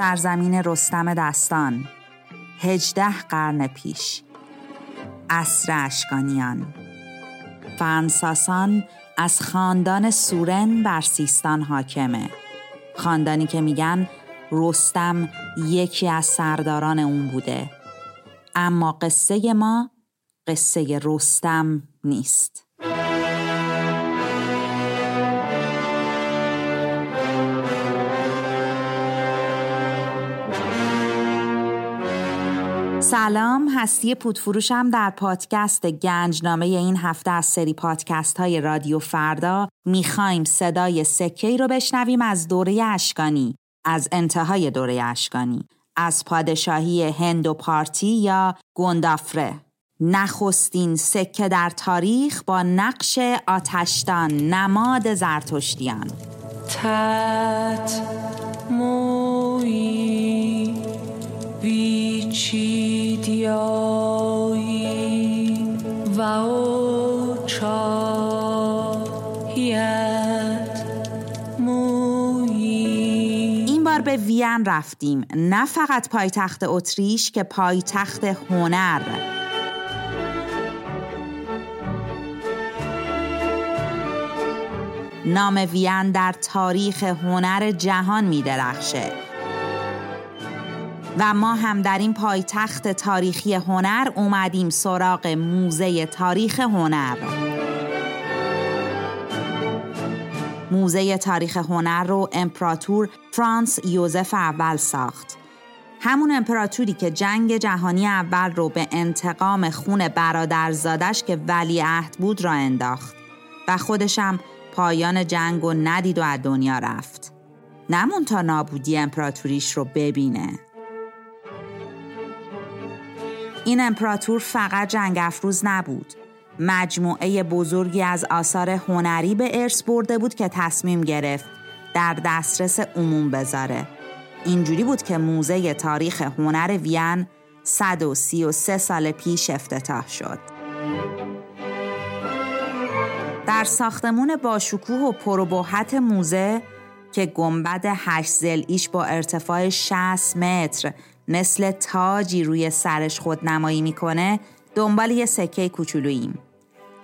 سرزمین رستم دستان. هجده قرن پیش. اصر اشکانیان. فرنساسان از خاندان سورن بر سیستان حاکمه. خاندانی که میگن رستم یکی از سرداران اون بوده. اما قصه ما قصه رستم نیست. سلام هستی پودفروشم در پادکست گنجنامه این هفته از سری پادکست های رادیو فردا. می‌خوایم صدای سکه رو بشنویم از دوره اشکانی از انتهای دوره اشکانی. از پادشاهی هند و پارتی یا گندافره نخستین سکه در تاریخ با نقش آتشتان نماد زرتشتیان. تت موی این بار به وین رفتیم نه فقط پایتخت اتریش که پایتخت هنر. نام وین در تاریخ هنر جهان می درخشه و ما هم در این پایتخت تاریخی هنر اومدیم سراغ موزه تاریخ هنر. موزه تاریخ هنر رو امپراتور فرانس یوزف اول ساخت. همون امپراتوری که جنگ جهانی اول رو به انتقام خون برادرزادش که ولی عهد بود را انداخت و خودشم پایان جنگ و ندید و از دنیا رفت. نمون تا نابودی امپراتوریش رو ببینه. این امپراتور فقط جنگ افروز نبود. مجموعه بزرگی از آثار هنری به ارث برده بود که تصمیم گرفت در دسترس عموم بذاره. اینجوری بود که موزه تاریخ هنر وین 133 سال پیش افتتاح شد. در ساختمون باشکوه و پروبوحت موزه که گنبد هشت زلیش با ارتفاع 60 متر مثل تاجی روی سرش خود نمایی می‌کنه دنبال یه سکه کوچولوییم.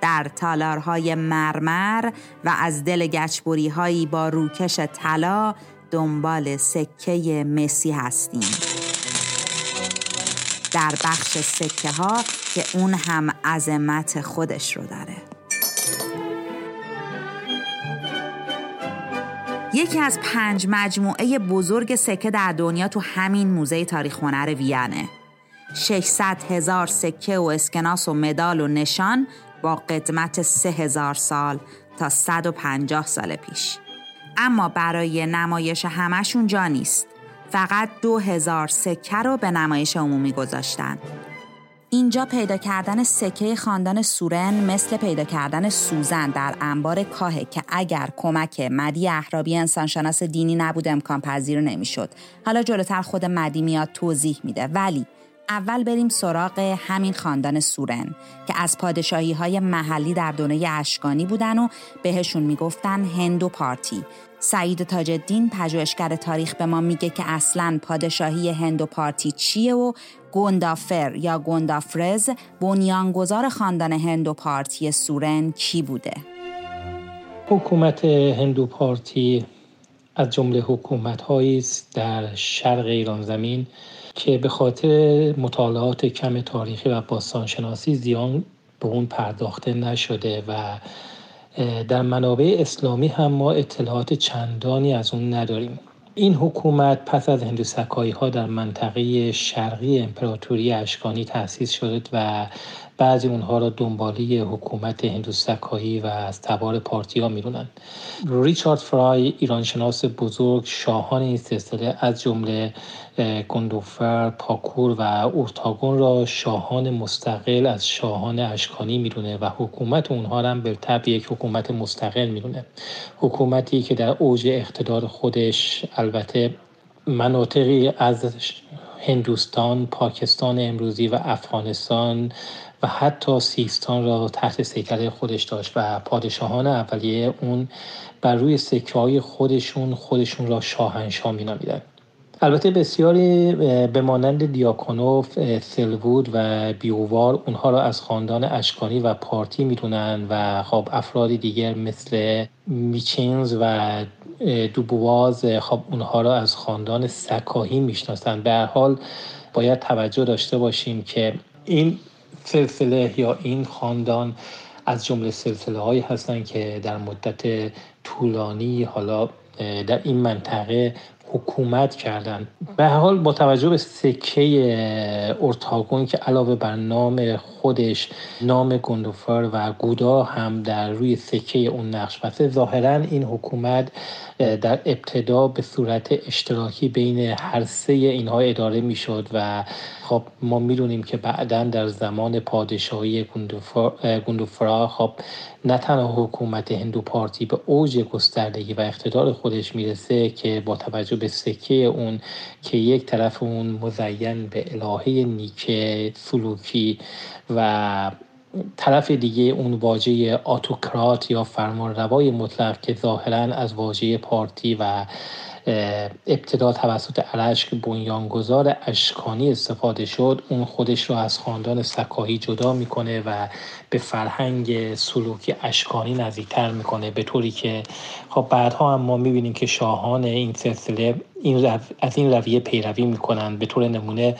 در تالارهای مرمر و از دل گچبوری هایی با روکش طلا دنبال سکه مسی هستیم. در بخش سکه ها که اون هم عظمت خودش رو داره. یکی از پنج مجموعه بزرگ سکه در دنیا تو همین موزه تاریخ هنر وینه 600 هزار سکه و اسکناس و مدال و نشان با قدمت 3000 سال تا 150 سال پیش. اما برای نمایش همشون جا نیست. فقط 2000 سکه رو به نمایش عمومی گذاشتن. اینجا پیدا کردن سکه خاندان سورن مثل پیدا کردن سوزن در انبار کاهه که اگر کمک مدی احرابی انسانشناس دینی نبود امکان پذیر نمی‌شد. حالا جلوتر خود مدی میاد توضیح میده ولی اول بریم سراغ همین خاندان سورن که از پادشاهی های محلی در دونه اشکانی بودن و بهشون می‌گفتن هندو پارتی سعید تاج الدین پژوهشگر تاریخ به ما میگه که اصلا پادشاهی هندو پارتی چیه و گندافر یا گندافرز بنیانگذار خاندان هندو پارتی سورن کی بوده؟ حکومت هندو پارتی از جمله حکومت است در شرق ایران زمین که به خاطر مطالعات کم تاریخی و باستانشناسی زیان به اون پرداخته نشده و در منابع اسلامی هم ما اطلاعات چندانی از اون نداریم. این حکومت پس از هندوسکایی ها در منطقه شرقی امپراتوری اشکانی تأسیس شده و بعضی اونها را دنبالی حکومت هندوستکایی و از تبار پارتیا می‌دونند ریچارد فرای ایرانشناس بزرگ شاهان این سلسله از جمله گندوفر پاکور و اورتاگون را شاهان مستقل از شاهان اشکانی می‌دونه و حکومت اونها را به طب یک حکومت مستقل می‌دونه. حکومتی که در اوج اقتدار خودش البته مناطقی از هندوستان، پاکستان امروزی و افغانستان و حتی سیستان را تحت سیطره خودش داشت و پادشاهان اولیه اون بر روی سکه های خودشون خودشون را شاهنشاه می نامیدن. البته بسیاری به مانند دیاکونوف، سلوود و بیووار اونها را از خاندان اشکانی و پارتی می‌دونن و خب افراد دیگر مثل میچینز و دوبواز خب اونها را از خاندان سکاهی می‌شناسند به هر حال باید توجه داشته باشیم که این سلسله یا این خاندان از جمله سلسله هایی هستند که در مدت طولانی حالا در این منطقه حکومت کردن. به حال با توجه به سکه ارتاگون که علاوه بر نام خودش نام گندوفر و گودا هم در روی سکه اون نقش بسته. ظاهرا این حکومت در ابتدا به صورت اشتراکی بین هر سه اینها اداره می‌شد و خب ما می‌دونیم که بعدا در زمان پادشاهی گندوفرا خب نه تنها حکومت هندو پارتی به اوج گستردگی و اقتدار خودش می‌رسه که با توجه به سکه اون که یک طرف اون مزین به الهه نیکه سلوکی طرف دیگه اون واژه آتوکرات یا فرمانروای مطلق که ظاهرا از واژه پارتی و ابتدا توسط علشک بنیانگذار اشکانی استفاده شد اون خودش رو از خاندان سکاهی جدا می‌کنه و به فرهنگ سلوکی اشکانی نزدیکتر می‌کنه به طوری که خب بعدها هم ما می‌بینیم که شاهان این سلسله این از این رویه پیروی می‌کنن به طور نمونه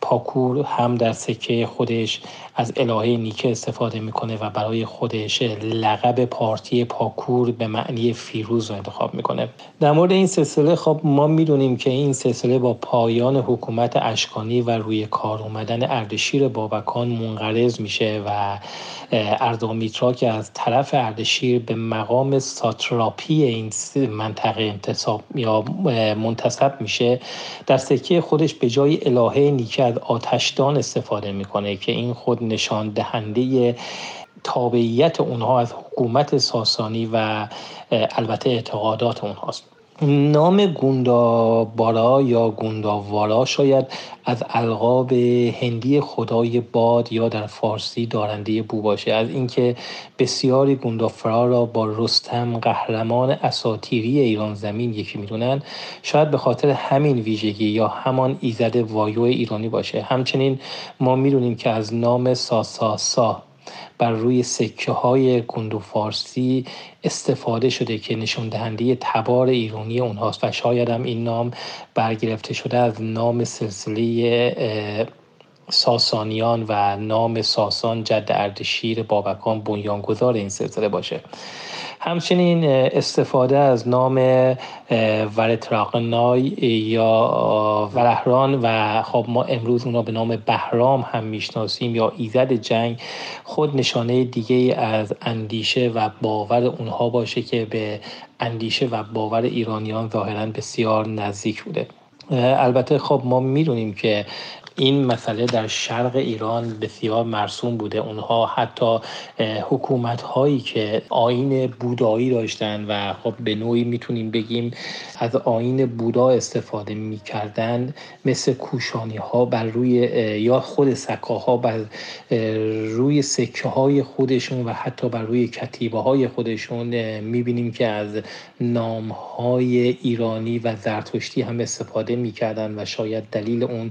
پاکور هم در سکه خودش از الهه نیکه استفاده می‌کنه و برای خودش لقب پارتی پاکور به معنی فیروز رو انتخاب می‌کنه. در مورد این سلسله خب ما می‌دونیم که این سلسله با پایان حکومت اشکانی و روی کار اومدن اردشیر بابکان منقرض میشه و اردامیترا که از طرف اردشیر به مقام ساتراپی این منطقه انتصاب یا منتصب میشه در سکه خودش به جای الهه نیکه از آتشدان استفاده می‌کنه که این خود نشان دهنده تابعیت اونها از حکومت ساسانی و البته اعتقادات اونهاست. نام گوندابارا یا گونداوارا شاید از القاب هندی خدای باد یا در فارسی دارنده بو باشه. از اینکه بسیاری گوندافرا را با رستم قهرمان اساتیری ایران زمین یکی می‌دونن شاید به خاطر همین ویژگی یا همان ایزد وایو ایرانی باشه. همچنین ما می‌دونیم که از نام ساساسا بر روی سکه های گندو فارسی استفاده شده که نشون دهنده تبار ایرانی اونهاست و شاید هم این نام برگرفته شده از نام سلسله ساسانیان و نام ساسان جد اردشیر بابکان بنیانگذار این سلسله باشه. همچنین استفاده از نام ورتراقنای یا ورهران و خب ما امروز اونا به نام بهرام هم می‌شناسیم یا ایزد جنگ خود نشانه دیگه از اندیشه و باور اونها باشه که به اندیشه و باور ایرانیان ظاهرا بسیار نزدیک بوده. البته خب ما می‌دونیم که این مسئله در شرق ایران بسیار مرسوم بوده. اونها حتی حکومت هایی که آین بودایی داشتن و خب به نوعی می‌تونیم بگیم از آین بودا استفاده می‌کردن مثل کوشانی ها بر روی یا خود سکاها بر روی سکه های خودشون و حتی بر روی کتیبه های خودشون می‌بینیم که از نام های ایرانی و زرتشتی هم استفاده می‌کردن و شاید دلیل اون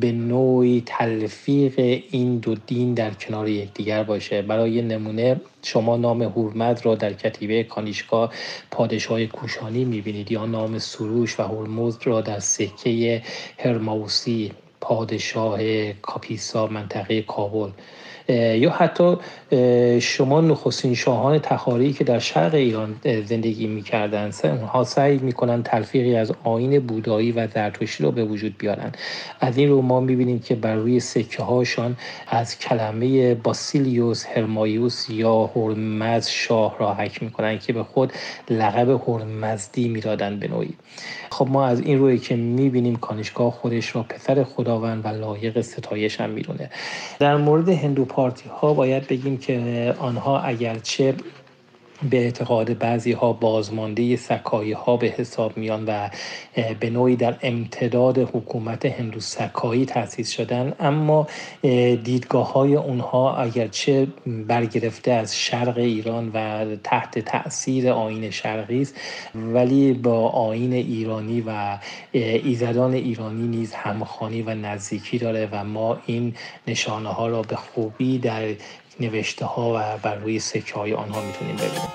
به نوعی تلفیق این دو دین در کنار یکدیگر باشه. برای نمونه شما نام هورمد را در کتیبه کانیشکا پادشاه کوشانی می‌بینید یا نام سروش و هرمزد را در سکه هرماوسی پادشاه کاپیسا منطقه کابل. یا حتی شما نخستین شاهان تخاری که در شرق ایران زندگی می‌کردن اونها سعی می‌کنن تلفیقی از آین بودایی و زرتشتی رو به وجود بیارن. از این رو ما می‌بینیم که بر روی سکه هاشان از کلمه باسیلیوس هرمایوس یا هرمز شاه را حک می‌کنن که به خود لقب هرمزدی می‌دادن به نوعی. خب ما از این روی که می‌بینیم کانشگاه خودش را پسر خداوند و لایق ستایش هم می‌دونه. در مورد هندو پارتی ها باید بگیم که آنها اگرچه به اعتقاد بعضی ها بازمانده سکایی ها به حساب میان و به نوعی در امتداد حکومت هندو سکایی تأسیس شدن. اما دیدگاه های اونها اگرچه برگرفته از شرق ایران و تحت تاثیر آین شرقی است ولی با آین ایرانی و ایزدان ایرانی نیز همخانی و نزدیکی داره و ما این نشانه ها را به خوبی در نوشته ها و بر روی سکه های آنها می‌تونیم ببینیم.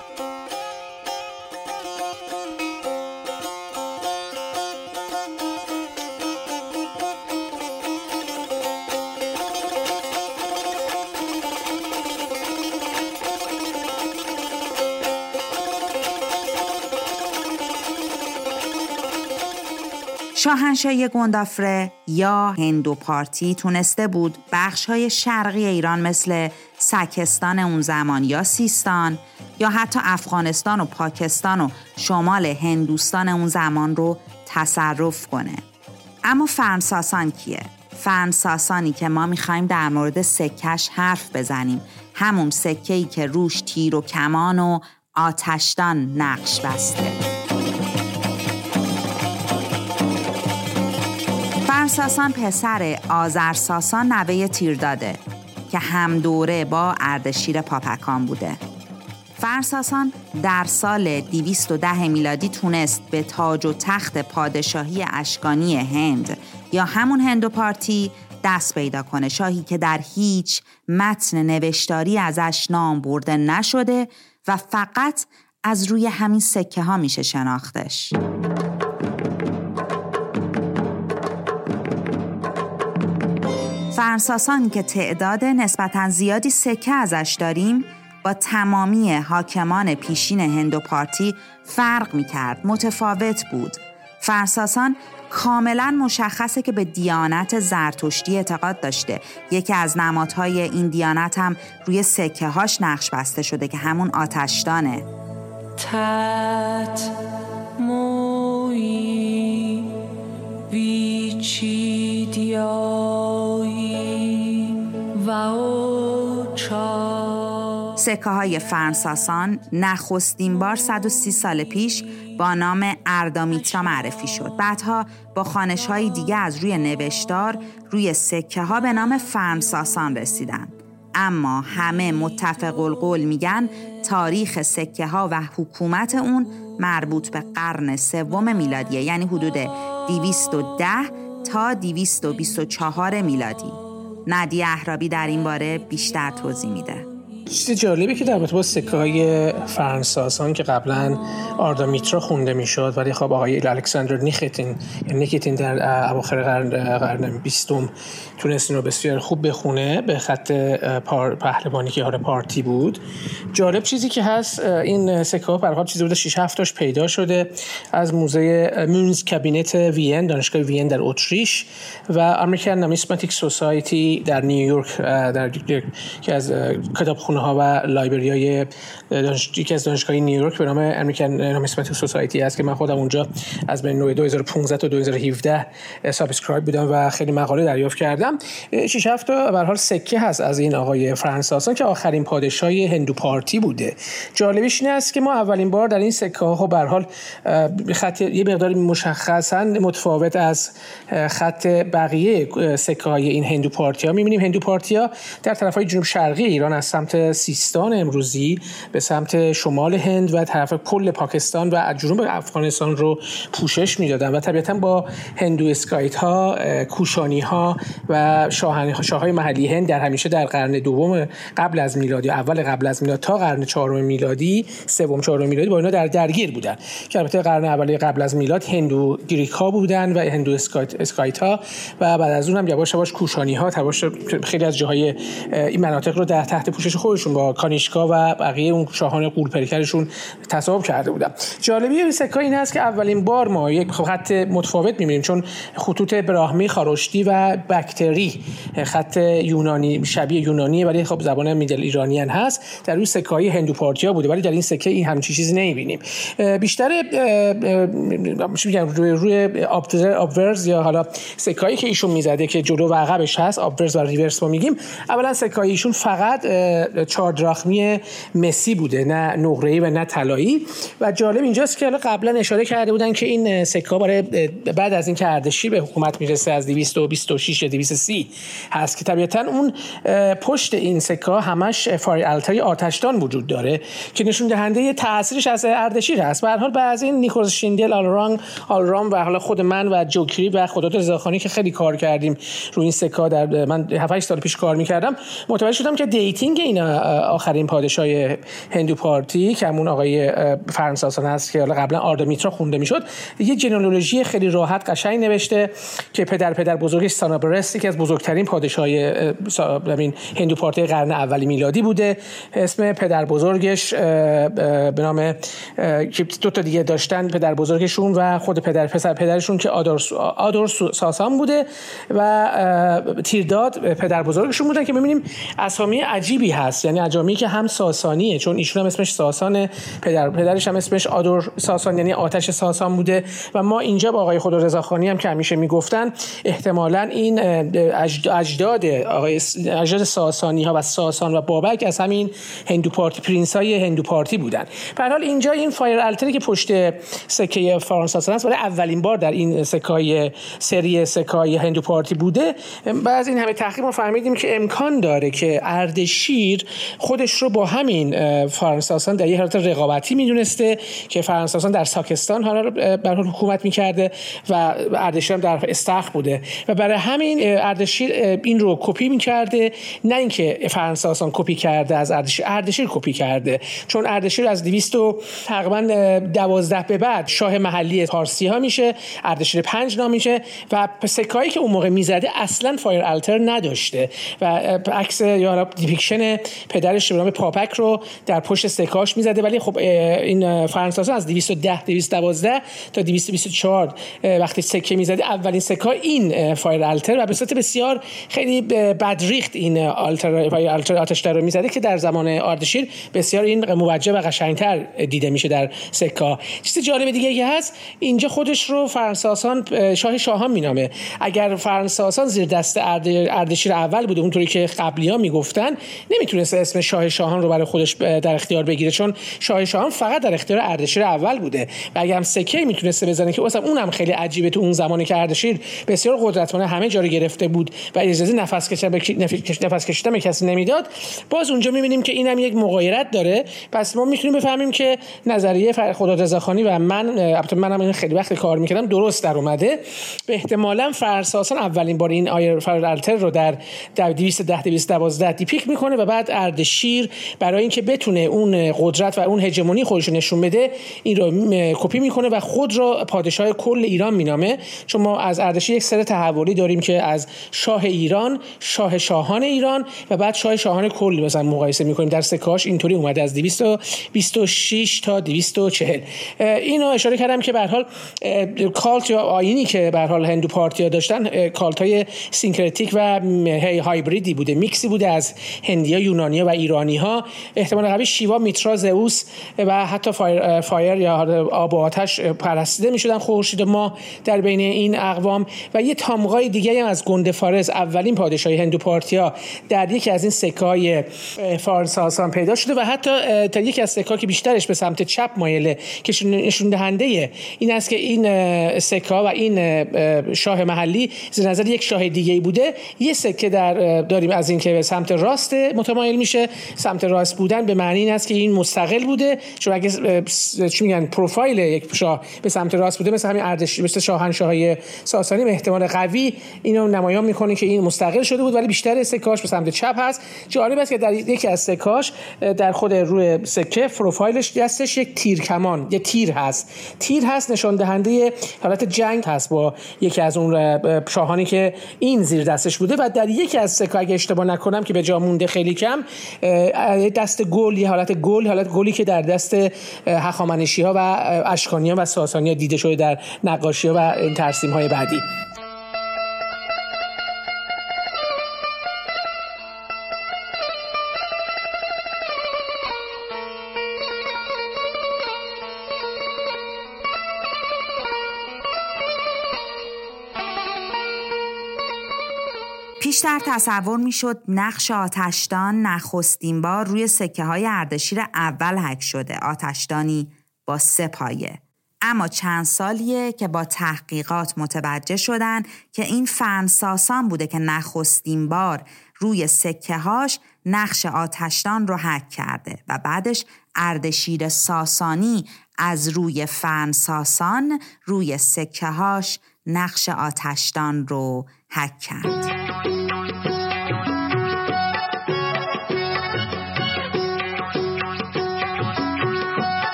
شاهنشاهی گندافره یا هندو پارتی تونسته بود بخش های شرقی ایران مثل سکستان اون زمان یا سیستان یا حتی افغانستان و پاکستان و شمال هندوستان اون زمان رو تصرف کنه. اما فرنساسان کیه؟ فرنساسانی که ما می‌خوایم در مورد سکش حرف بزنیم. همون سکه ای که روش تیر و کمان و آتشدان نقش بسته. فرساسان پسر آذرساسان نوه تیر داده که هم دوره با اردشیر پاپکان بوده. فرساسان در سال 210 میلادی تونست به تاج و تخت پادشاهی اشکانی هند یا همون هندو پارتی دست پیدا کنه شاهی که در هیچ متن نوشتاری ازش نام برده نشده و فقط از روی همین سکه ها میشه شناختش. فرنساسان که تعداد نسبتا زیادی سکه ازش داریم با تمامی حاکمان پیشین هندو پارتی فرق می کرد. متفاوت بود. فرساسان کاملا مشخصه که به دیانت زرتشتی اعتقاد داشته. یکی از نمادهای این دیانت هم روی سکه هاش نقش بسته شده که همون آتشدانه. تت موی ویچی سکه های فرنساسان نخستین بار 130 سال پیش با نام اردامیترا معرفی شد. بعدها با خانش های دیگه از روی نوشتار روی سکه ها به نام فرنساسان رسیدن. اما همه متفق القول میگن تاریخ سکه ها و حکومت اون مربوط به قرن سوم میلادیه یعنی حدود 210 تا 224 میلادی. ندی احرابی در این باره بیشتر توضیح میده. چیز جالبی که در با سکه های فرنساسان که قبلا آردا میترا خونده می‌شد ولی خب آقای الکساندر نیختین یا نیکتین در اواخر قرن قرن بیستم تونست رو بسیار خوب بخونه به خط پهلوانی که پارتی بود. جالب چیزی که هست این سکه ها پر چیزی بوده 6 7 تاش پیدا شده از موزه Münzkabinett وین دانشگاه وین در اتریش و American Numismatic Society در نیویورک در که از کتابخونه ها و library های. یکی از دانشگاه نیویورک به نام American Numismatic Society هست که من خودم اونجا از بین 2015 تا 2017 subscribe بودم و خیلی مقاله دریافت کردم 6 7 تا به حال سکه هست از این آقای فرانساسان که آخرین پادشاه هندو پارتی بوده جالبش این است که ما اولین بار در این سکه ها به حال خط یه مقدار مشخصا متفاوت از خط بقیه سکه های این هندو پارتی ها می‌بینیم هندو پارتی ها در طرف های جنوب شرقی ایران از سمت سیستان امروزی به سمت شمال هند و طرف کل پاکستان و جنوب افغانستان رو پوشش می‌دادن و طبیعتا با هندو اسکایت ها کوشانی ها و شاه های محلی هند در همیشه در قرن دوم قبل از میلاد یا اول قبل از میلاد تا قرن چهارم میلادی سوم چهارم میلادی با اینا در درگیر بودن. که البته قرن اول قبل از میلاد هندو گریک ها بودن و هندو اسکایت, اسکایت ها و بعد از اون هم یواش یواش کوشانی ها خیلی از جاهای این مناطق رو در تحت پوشش خودشون با کانیشکا و بقیه اون شاهان قولپرکرشون تصاحب کرده بودن. جالبی سکه این هست که اولین بار ما یک خط متفاوت می‌بینیم چون خطوط براهمی خارشتی و بکتری خط یونانی شبیه یونانی ولی خب زبان میدل ایرانیان هست. در روی سکه هندو پارتیا بوده ولی در این سکه این همچین چیزی نمی‌بینیم. بیشتر میگم روی روی ابورز یا حالا سکایی که ایشون می‌زده که جلو و عقبش هست ابورز و ریورس ما میگیم اولا سکای ایشون فقط چهار دراخمی مسی بوده نه نقره‌ای و نه طلایی. و جالب اینجاست که قبلا اشاره کرده بودن که این سکه برای بعد از اینکه اردشیر به حکومت می‌رسه از 226 یا 230 هست که طبیعتا اون پشت این سکه همش التای آتشدان وجود داره که نشون دهنده تاثیرش از اردشیر هست. به حال بعضی این نیکولس شیندل آلرانگ آلرام و حالا خود من و جوکری و خدات رضاخانی که خیلی کار کردیم روی این سکه در من 7 سال پیش کار می‌کردم متوجه شدم که dating این آخرین پادشاه هندو پارتی که همون آقای فرن‌ساسان هست که حالا قبلا آردمیترا خونده می‌شد. یه genealogy خیلی راحت قشنگ نوشته که پدر پدر بزرگش سانابرست که از بزرگترین پادشاهی همین هندو پارتی قرن اولی میلادی بوده. اسم پدر بزرگش به نام دو تا دیگه داشتن پدر بزرگشون و خود پدر پسر پدرشون که آدور, آدور ساسان بوده و تیرداد پدر بزرگشون بودن که ببینیم اسامی عجیبی هست. یعنی اسامی که هم ساسانیه چون ایشون هم اسمش ساسان پدر پدرش هم اسمش آدور ساسان یعنی آتش ساسان بوده. و ما اینجا با آقای خداداد رضاخانی هم که همیشه می‌گفتن احتمالا این اجداد آقای اجداد ساسانی ها و ساسان و بابک از همین هندو پارتی prince های هندو پارتی بودن. به حال اینجا این fire altar ی که پشت سکه فرانساسان است برای اولین بار در این سکای سری سکای هندو پارتی بوده. بعد این همه تحقیق ما فهمیدیم که امکان داره که اردشیر خودش رو با همین فرانساسان در یه حالت رقابتی می‌دونسته که فرانساسان در ساکستان حالا بر حکومت می‌کرده و اردشیر هم در استخ بوده و برای همین اردشیر این رو کپی می‌کرده نه اینکه فرانساسان کپی کرده از اردشیر اردشیر کپی کرده چون اردشیر از 200 تقریبا 12 به بعد شاه محلی پارسی ها میشه اردشیر پنج نام میشه و سکه‌هایی که اون موقع می‌زده اصلا fire altar نداشته و عکس یا depiction پدرش به نام پاپک رو در پشت سکه‌هاش می‌زده. ولی خب این فرن‌ساسان از 210 212 تا 224 وقتی سکه می‌زده اولین سکه‌ها این fire altar و به صورت بسیار خیلی بدریخت این آلتر فایر التر آتش رو می‌زده که در زمان آردشیر بسیار این موجه و قشنگتر دیده میشه در سکا. چیز جالب دیگه که هست اینجا خودش رو فرانساسان شاه شاهان مینامه. اگر فرانساسان زیر دست اردشیر اول بوده اونطوری که قبلی ها می‌گفتن نمی‌تونست اسم شاه شاهان رو برای خودش در اختیار بگیره. چون شاه شاهان فقط در اختیار اردشیر اول بوده. و اگر هم سکه می‌تونسته بزنه که اصلا اونم خیلی عجیبه تو اون زمانی که اردشیر بسیار قدرتمند همه جا رو گرفته بود و اجازه نفس کشیدن نفس کشیدن به کسی نمی‌داد باز اونجا می‌بینیم که اینم یک مغایرت داره. پس ما می‌تونیم بفهمیم که نظریه خدا رضاخانی و من البته منم این خیلی وقت کار می‌کردم درست در اومده. به احتمالا فرساسان اولین بار این آیر فرالتر رو در 210 212 دیپیک می‌کنه و بعد اردشیر برای اینکه بتونه اون قدرت و اون هژمونی خودش نشون بده این رو کپی می‌کنه و خود رو پادشاه کل ایران مینامه. چون ما از اردشیر یک سر تحولی داریم که از شاه ایران شاه شاهان ایران و بعد شاه شاهان کل مثلا مقایسه می‌کنیم. در سکه‌هاش اینطوری اومده از 226 تا 240 اینو اشاره کردم که به حال cult یا آیینی که به حال هندو پارتیا داشتن cult های syncretic و هایبریدی بوده میکسی بوده از هندیا یونانیا و ایرانی ها احتمال قوی شیوا میترا زئوس و حتی fire, fire یا آب و آتش پرستیده می‌شدن خورشید ما در بین این اقوام. و یه تامغای دیگه هم از گندوفارس اولین پادشاهی هندو پارتیا در یکی از این سکه‌های فرن‌ساسان پیدا شده و حتی تا یکی از سکه‌ها که بیشترش به سمت چپ مایله که نشون دهنده این است که این سکه‌ها و این شاه محلی زیر نظر یک شاه دیگه بوده. یه سکه در داریم از این که به سمت راست متمایل میشه. سمت راست بودن به معنی این است که این مستقل بوده. چون اگه چی میگن پروفایل یک شاه به سمت راست بوده مثل همین اردشیر مثل شاهنشاهی ساسانی به احتمال قوی اینو نمایان می‌کنه که این مستقل شده بود ولی بیشتر سکاش به سمت چپ هست. جالب است که در یکی از سکاش در خود روی سکه پروفایلش دستش یک تیر کمان یک تیر هست. تیر هست نشان دهنده حالت جنگ هست با یکی از اون شاهانی که این زیر دستش بوده. و در یکی از سکه اگه اشتباه نکنم که به جا مونده خیلی کم دست گل یه حالت گل حالت گلی که در دست هخامنشی ها و اشکانی و ساسانی ها دیده شده در نقاشی ها و ترسیم های بعدی. تصور می‌شد نقش آتشدان نخستین بار روی سکه های اردشیر اول حک شده آتشدانی با سپایه اما چند سالیه که با تحقیقات متوجه شدن که این فرنساسان بوده که نخستین بار روی سکه هاش نقش آتشدان رو حک کرده و بعدش اردشیر ساسانی از روی فرنساسان روی سکه هاش نقش آتشدان رو حک کرد.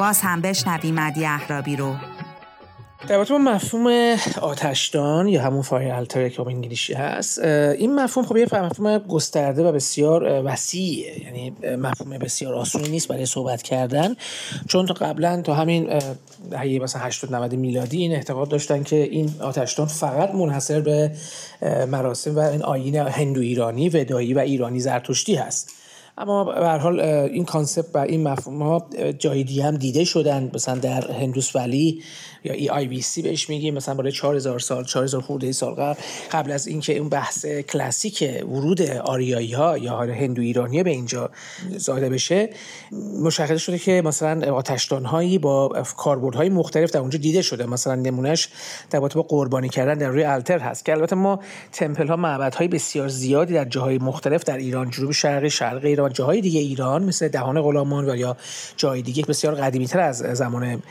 باز هم بشنوی مدی احرابی رو. در مفهوم آتشدان یا همون فایر التر که انگلیسی هست این مفهوم خب یه مفهوم گسترده و بسیار وسیعه. یعنی مفهوم بسیار آسونی نیست برای صحبت کردن. چون تا قبلا تا همین دهه مثلا 80 90 میلادی این اعتقاد داشتن که این آتشدان فقط منحصر به مراسم و این آیین هندو ایرانی ودایی و ایرانی زرتشتی هست. اما به حال این concept و این مفهوم ها جای دیگه هم دیده شدن. مثلا در Indus Valley یا IVC بهش میگیم. مثلا برای 4000 سال 4000 خورده سال قبل قبل از اینکه اون بحث کلاسیک ورود آریایی ها یا هندو ایرانی به اینجا زاده بشه مشخص شده که مثلا آتشدان هایی با های مختلف در اونجا دیده شده. مثلا نمونهش در با قربانی کردن در روی التر هست که البته ما تمپل ها معبد های بسیار زیادی در جاهای مختلف در ایران جنوب شرقی شرق ایران جاهای دیگه ایران مثل دهان غلامان و یا جای دیگه بسیار قدیمی تر از زمان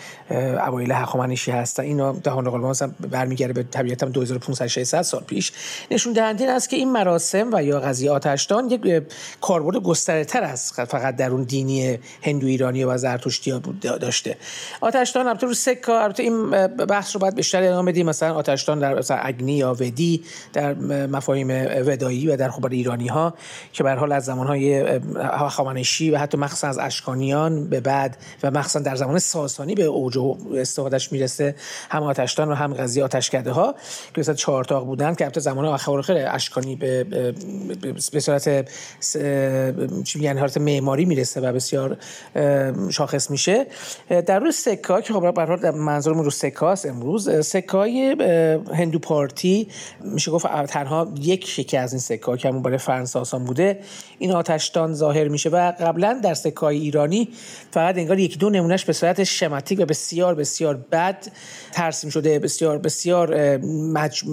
اوایل هخامنشی هستن اینا دهان غلامان مثلا برمیگرده به طبیعتا 2500 600 سال پیش. نشون دهنده این است که این مراسم و یا قضیه آتشدان یک کاربرد گسترده تر از فقط در اون دینی هندو ایرانی و زرتشتی بود داشته. آتشدان البته رو سکا البته این بحث رو باید بیشتر ادامه بدیم. مثلا آتشدان در مثلا اگنی یا ودی در مفاهیم ودایی و در خبر ایرانی ها که به حال از زمان های هخامنشی و حتی مخصوصا از اشکانیان به بعد و مخصوصا در زمان ساسانی به اوج استفادهش می‌رسه. هم آتشدان و هم قضیه آتشکده ها که مثلا چهار تاق بودن که البته زمان اواخر اشکانی به به صورت چی میگن حالت معماری می‌رسه و بسیار شاخص میشه. در روی سکا که خب به منظورمون رو سکاست امروز سکای هندو پارتی میشه گفت تنها یک یکی از این سکا که همون برای فرنساسان بوده این آتشدان ظاهر میشه و قبلا در سکای ایرانی فقط انگار یکی دو نمونهش به صورت شماتیک و بسیار بسیار بد ترسیم شده بسیار بسیار مج...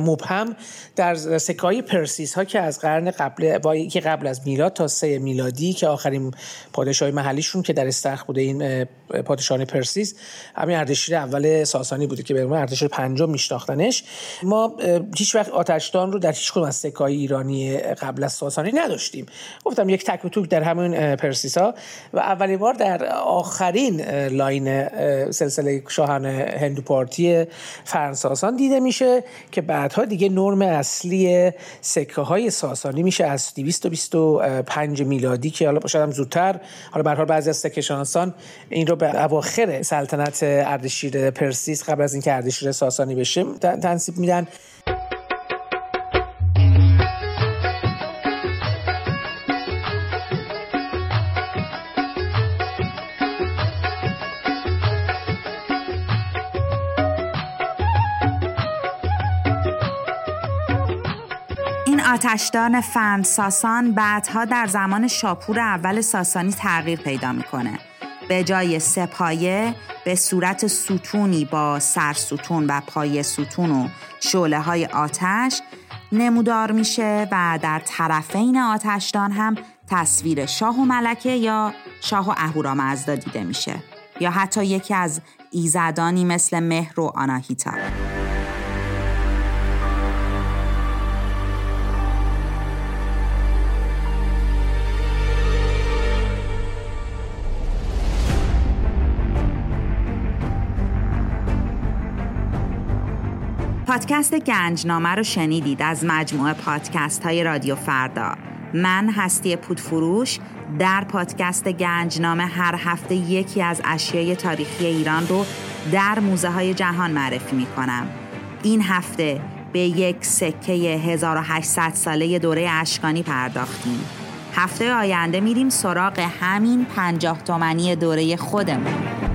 مبهم در سکای پرسیس ها که از قرن قبل که قبل از میلاد تا سه میلادی که آخرین پادشاهی محلیشون که در استخ بوده این پادشاهان پرسیس همین اردشیر اول ساسانی بوده که به عنوان اردشیر پنجم میشناختنش. ما هیچ وقت آتشدان رو در هیچ کدوم از سکای ایرانی قبل از ساسانی نداشتیم. گفتم یک تک و توک در همون پرسیسا و اولین بار در آخرین line سلسله شاهان هندو پارتی فرن‌ساسان دیده میشه که بعدها دیگه نرم اصلی سکه های ساسانی میشه از 225 میلادی که حالا شاید هم زودتر. حالا به بعضی از سکه شناسان این رو به اواخر سلطنت اردشیر پرسیس قبل از اینکه اردشیر ساسانی بشه تنصیب میدن آتشدان فند ساسان بعدها در زمان شاپور اول ساسانی تغییر پیدا می‌کنه. به جای سپایه به صورت ستونی با سرستون و پای ستون و شعله های آتش نمودار میشه و در طرفین آتشدان هم تصویر شاه و ملکه یا شاه و اهورامزدا دیده میشه یا حتی یکی از ایزدانی مثل مهر و آناهیتا. پادکست گنجنامه رو شنیدید از مجموعه پادکست های رادیو فردا. من هستی پودفروش در پادکست گنجنامه هر هفته یکی از اشیای تاریخی ایران رو در موزه های جهان معرفی می کنم این هفته به یک سکه 1800 ساله دوره اشکانی پرداختیم. هفته آینده میریم سراغ همین پنجاه تومنی دوره خودمون.